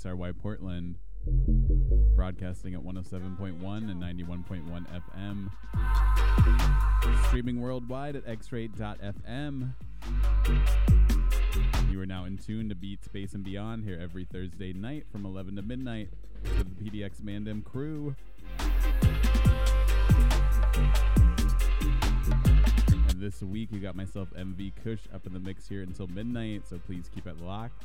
KXRY Portland, broadcasting at 107.1 and 91.1 FM, streaming worldwide at xray.fm. You are now in tune to Beats Bass and Beyond here every Thursday night from 11 to midnight with the PDX Mandem crew. This week, you got myself MV Kush up in the mix here until midnight, so please keep it locked.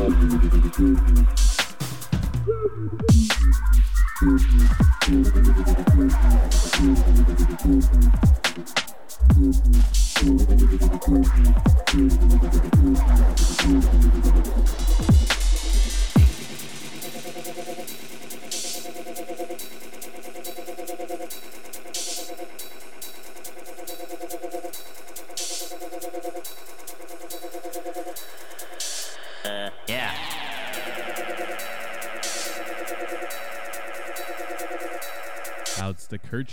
Thank you.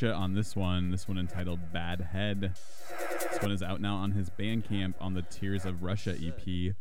On this one. This one entitled Bad Head. This one is out now on his Bandcamp on the Tears of Russia EP.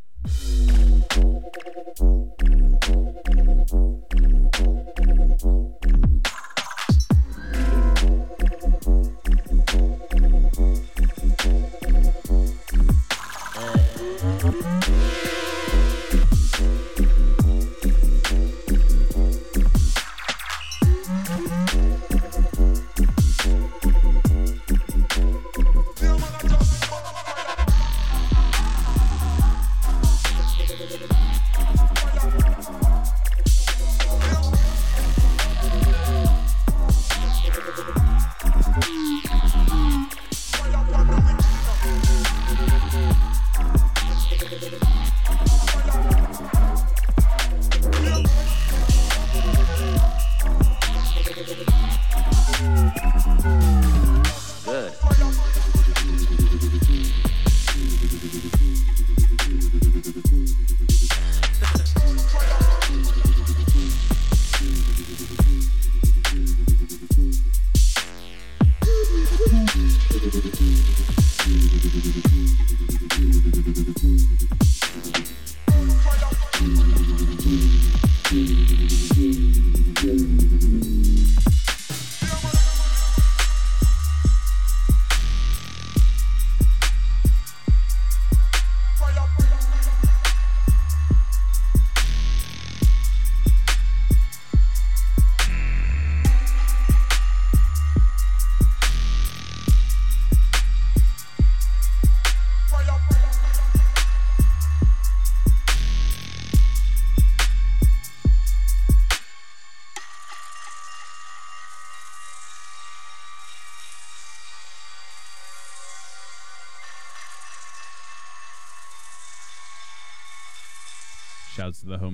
Shouts to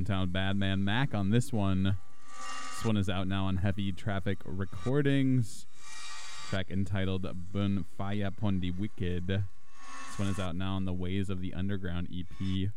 hometown bad man Mac on this one. This one is out now on Heavy Traffic Recordings. Track entitled Bun Fiya Pon De Wikid. This one is out now on the Ways of the Underground EP.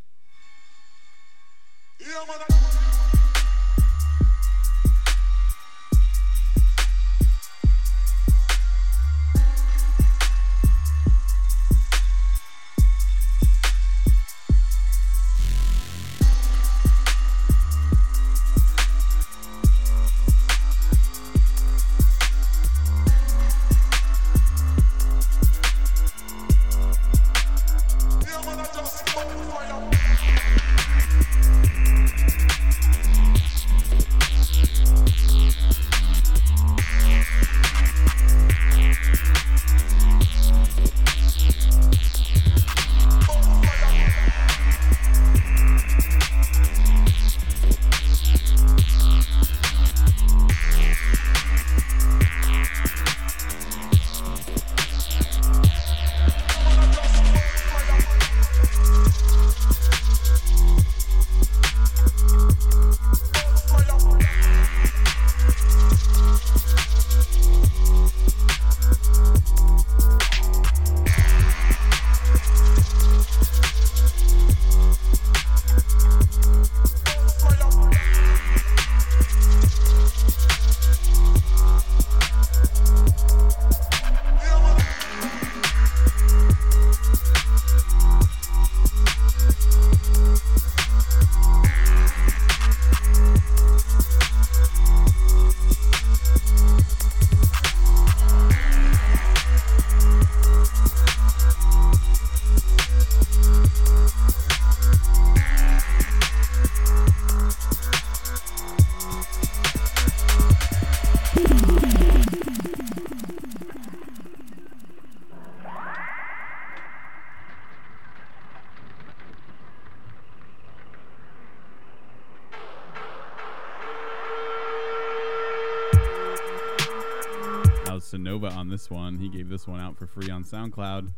one out for free on SoundCloud.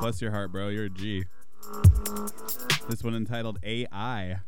Bless your heart, bro. You're a G. This one entitled AI.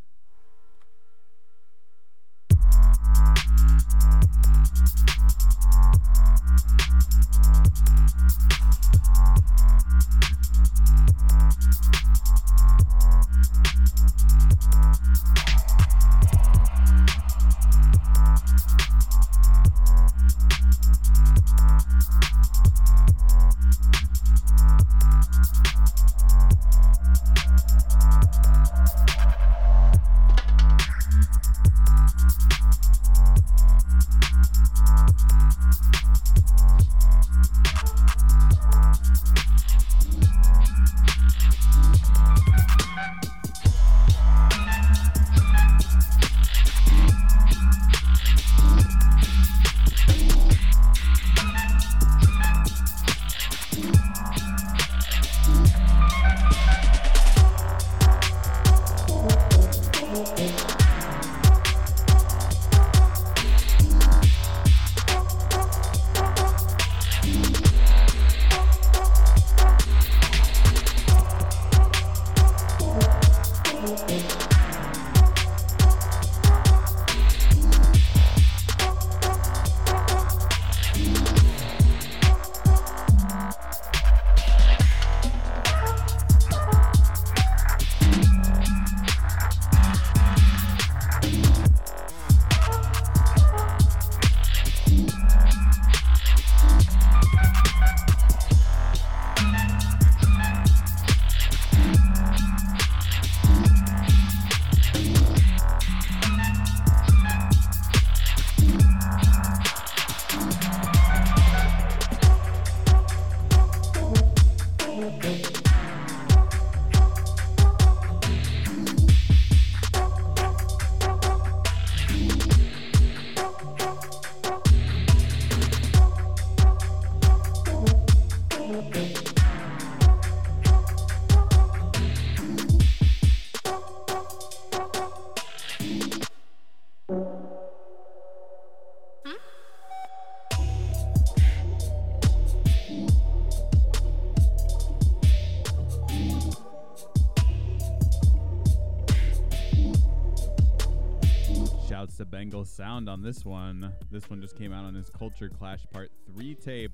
Bengal sound on this one. This one just came out on his Culture Clash Part 3 tape.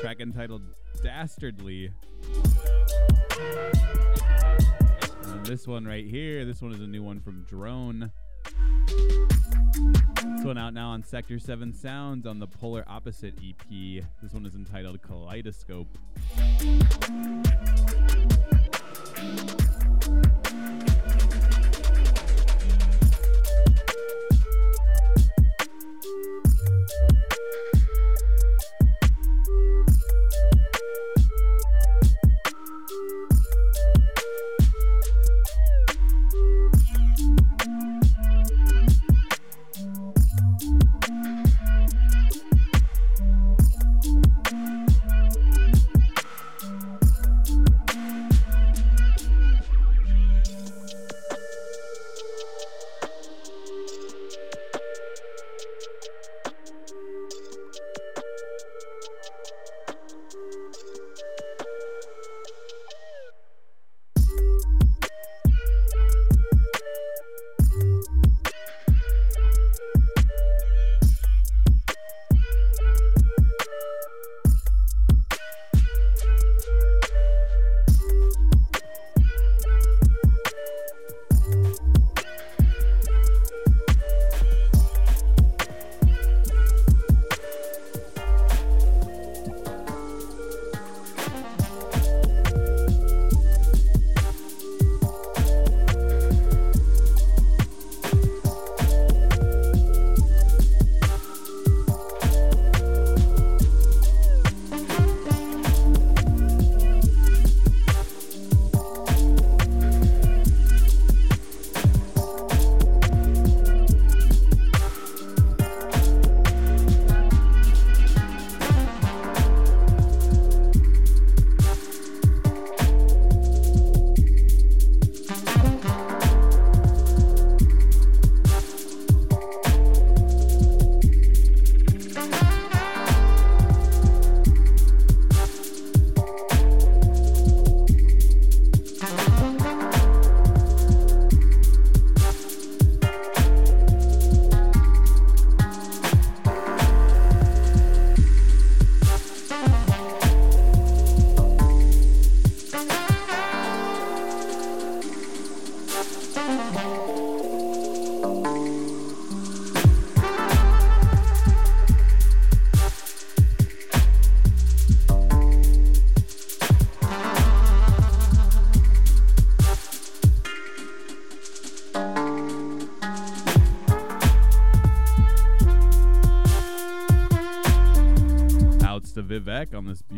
Track entitled Dastardly. And this one right here, this one is a new one from Drone. This one out now on Sector 7 Sounds on the Polar Opposite EP. This one is entitled Kaleidoscope.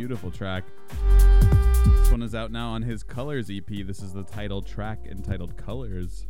Beautiful track. This one is out now on his Colors EP. This is the title track entitled Colors.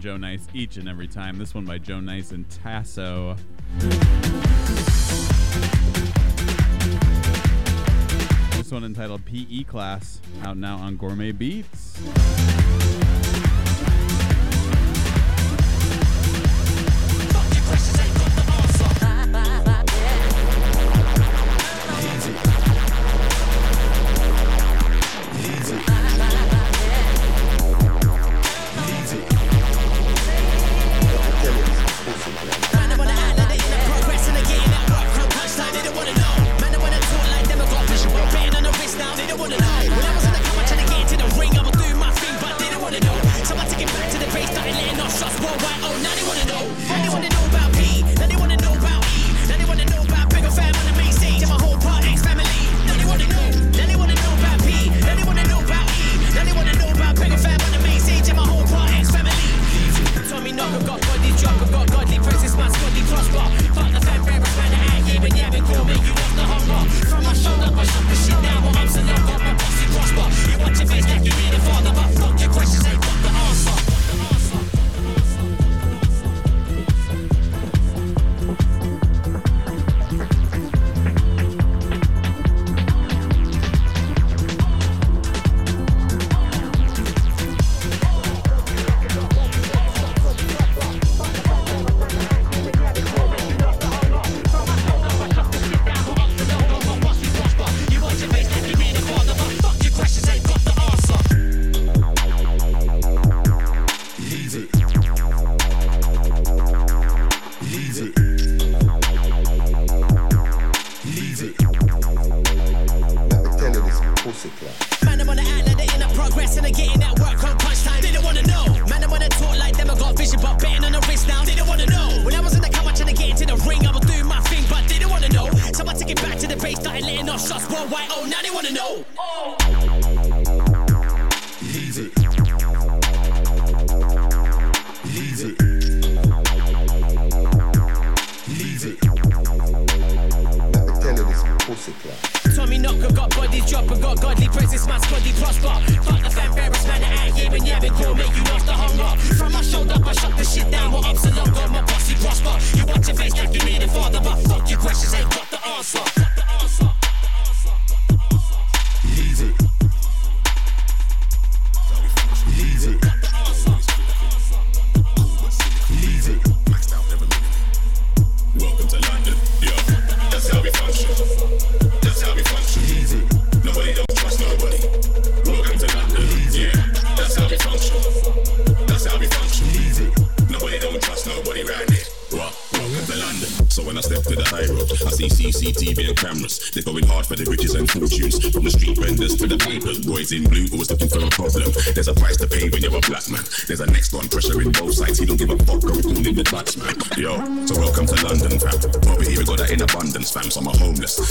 Joe Nice each and every time. This one by Joe Nice and Taso. This one entitled PE Class, out now on Gourmet Beats.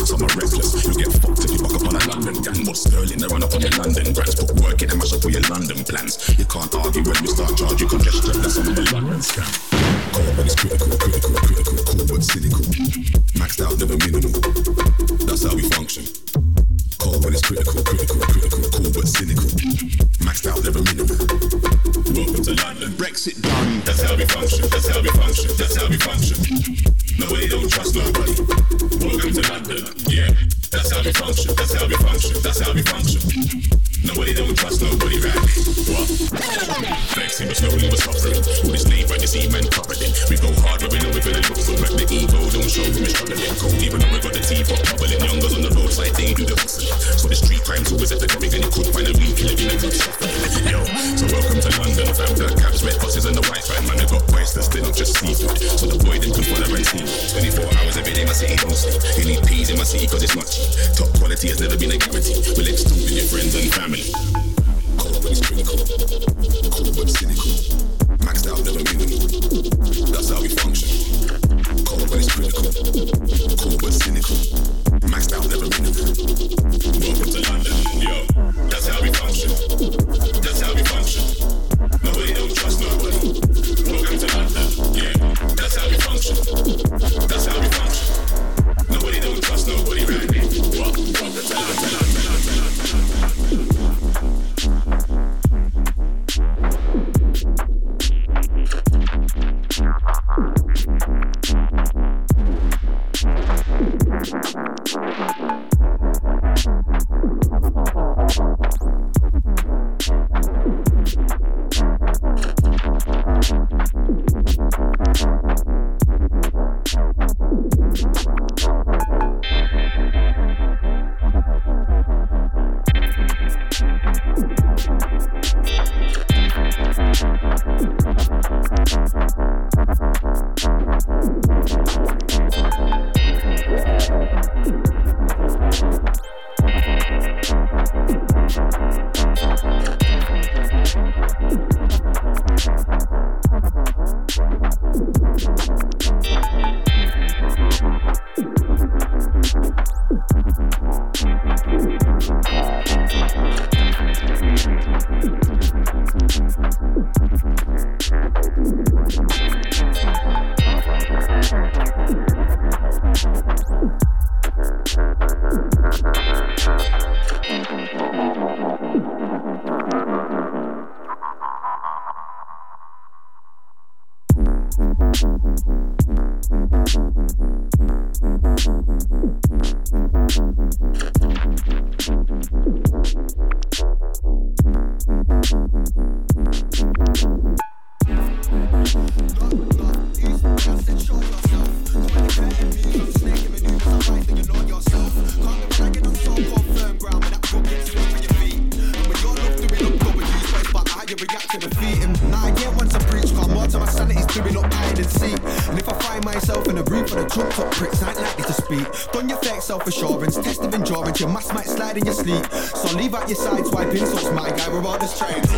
So I'm a restless. You get fucked if you buck up on a London gang. But Sterling, they run up on your London grads. Put work in and mash up all your London plans. You can't argue when we start charging congestion. That's on the London scam. Call up when it's critical, critical. self-assurance, test of endurance. Your mask might slide in your sleep. So leave out your sides, wiping so it's my guy, we're all this train.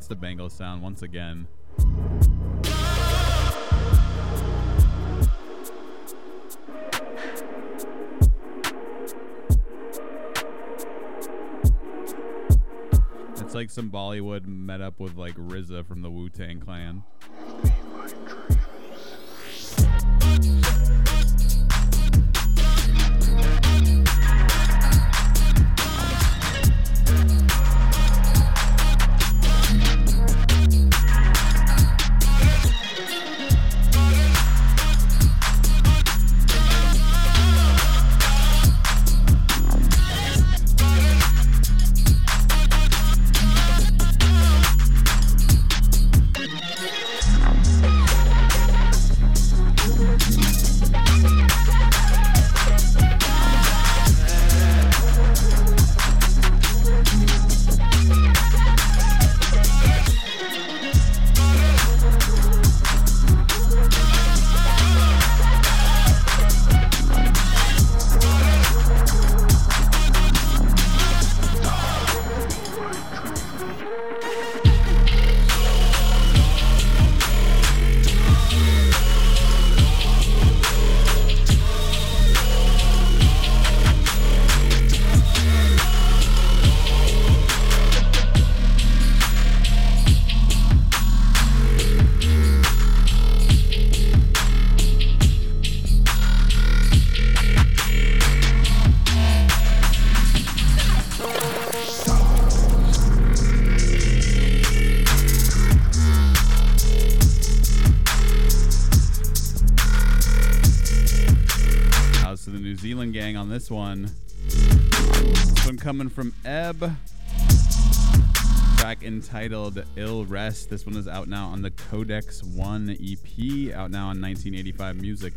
Goodness. Outs to Bengal Sound once again. It's like some Bollywood met up with like RZA from the Wu Tang Clan. This one. This one coming from Ebb. Track entitled Ill Rest. This one is out now on the Codex 1 EP, out now on 1985 Music.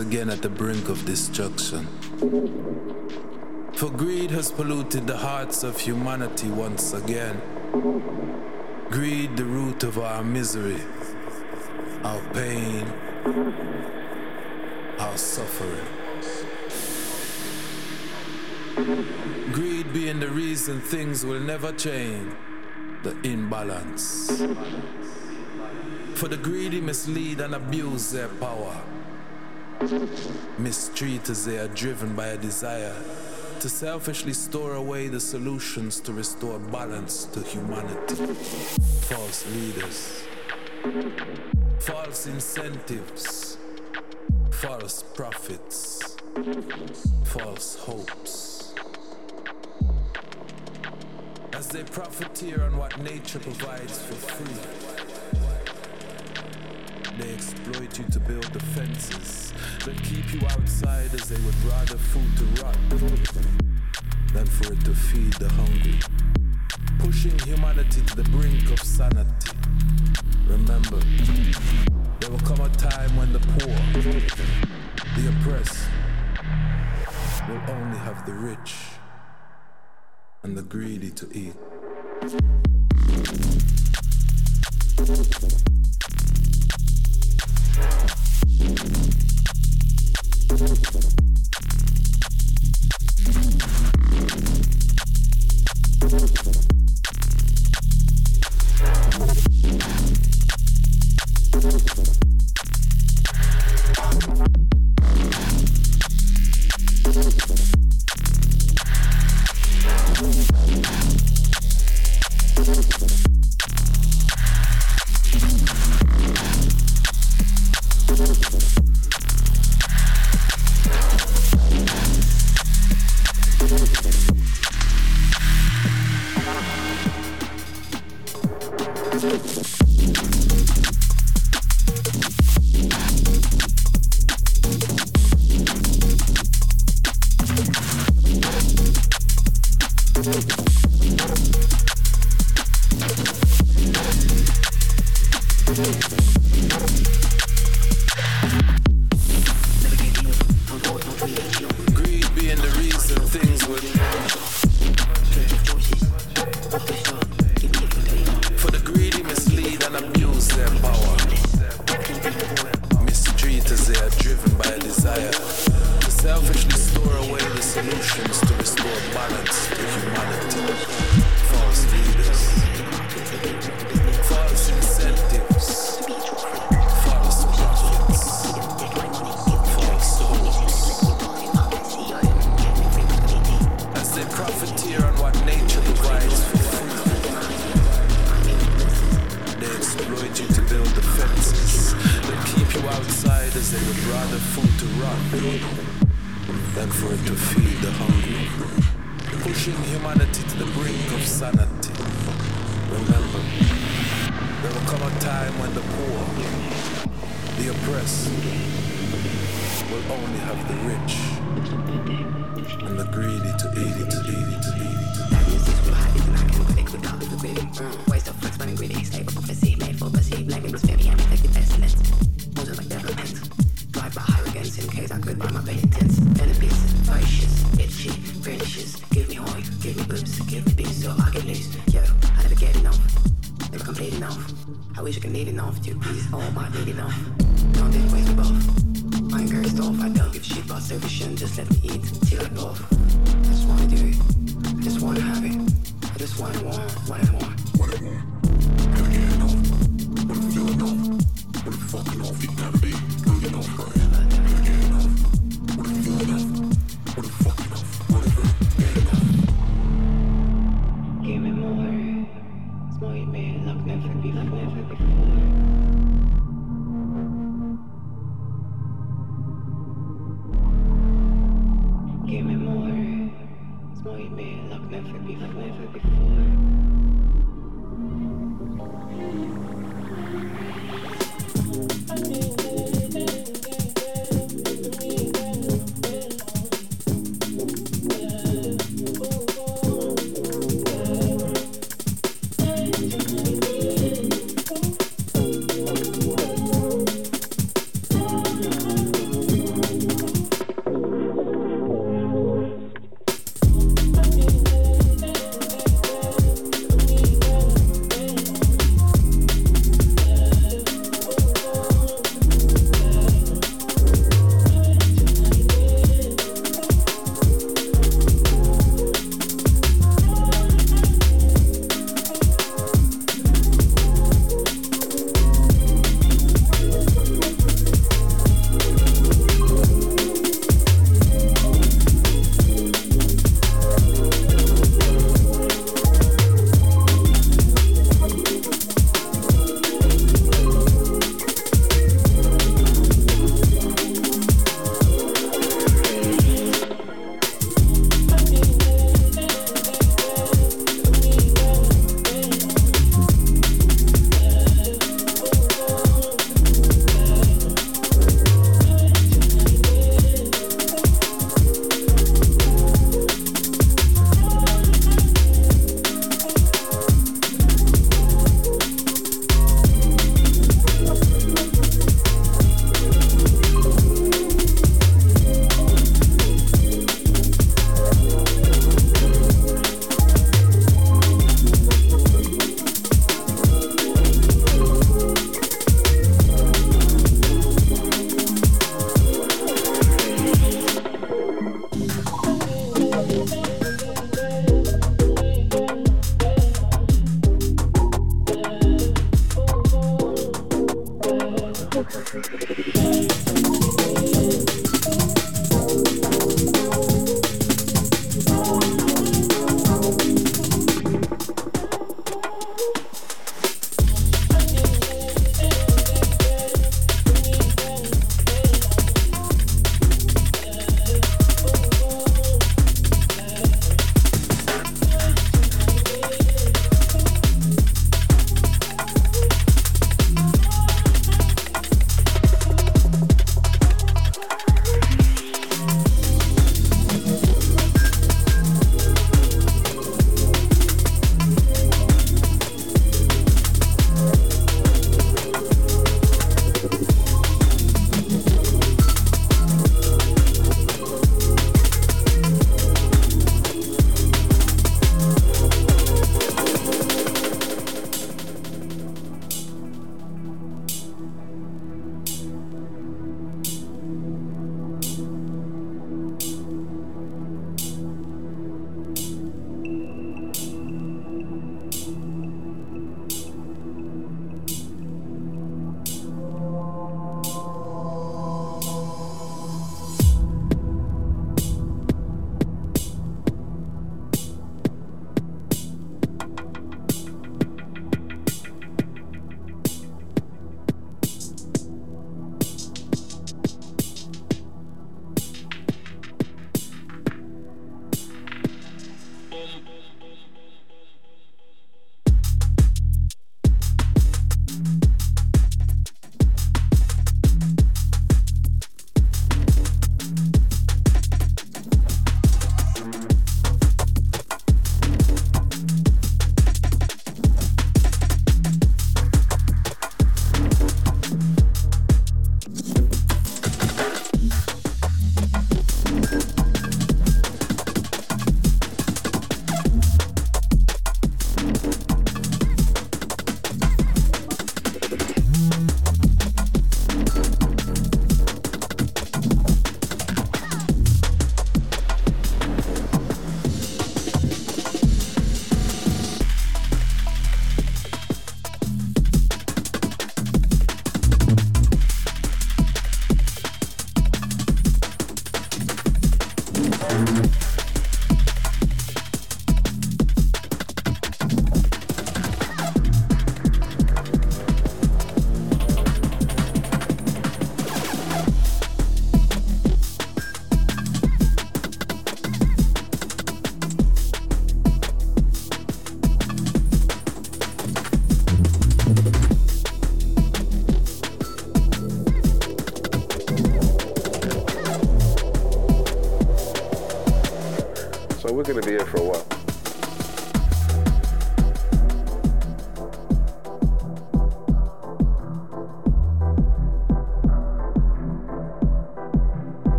Again at the brink of destruction. For greed has polluted the hearts of humanity once again. Greed, the root of our misery, our pain, our suffering. Greed being the reason things will never change, the imbalance. For the greedy mislead and abuse their power mistreat as they are driven by a desire to selfishly store away the solutions to restore balance to humanity. False leaders, false incentives, false profits, false hopes. As they profiteer on what nature provides for free. They exploit you to build defenses that keep you outside as they would rather food to rot than for it to feed the hungry. Pushing humanity to the brink of sanity. Remember, there will come a time when the poor, the oppressed, will only have the rich and the greedy to eat.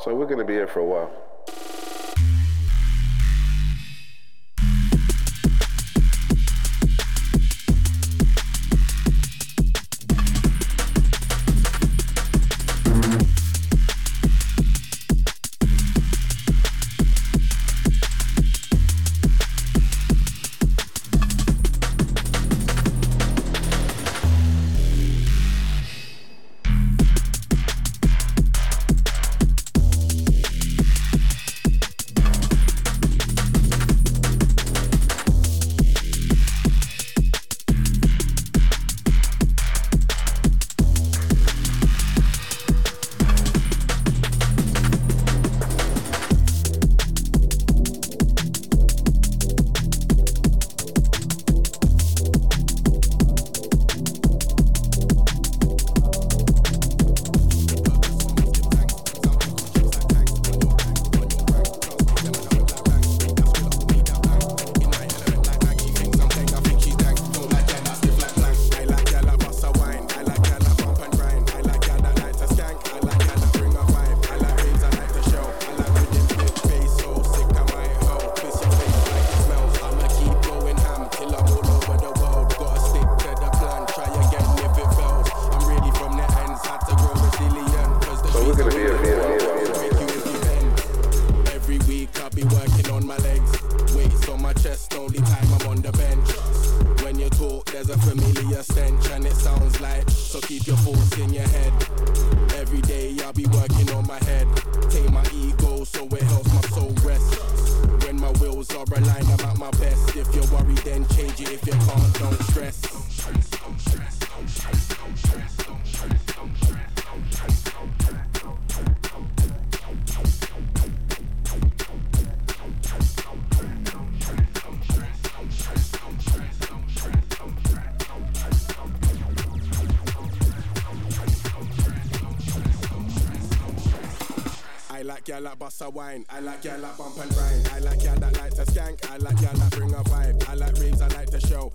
So we're going to be here for a while. bust a wine. I like y'all that bump and grind. I like y'all that like to skank. I like y'all that bring a vibe. I like raves, I like to show.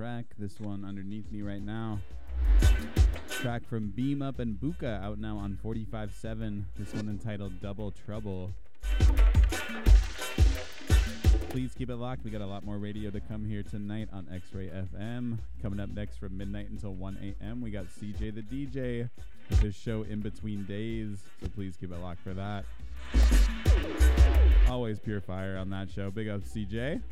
Track. This one underneath me right now. Track from Beam Up and Buka out now on 45.7. This one entitled Double Trouble. Please keep it locked. We got a lot more radio to come here tonight on X Ray FM. Coming up next from midnight until 1 a.m., we got CJ the DJ with his show In Between Days. So please keep it locked for that. Always pure fire on that show. Big up, CJ.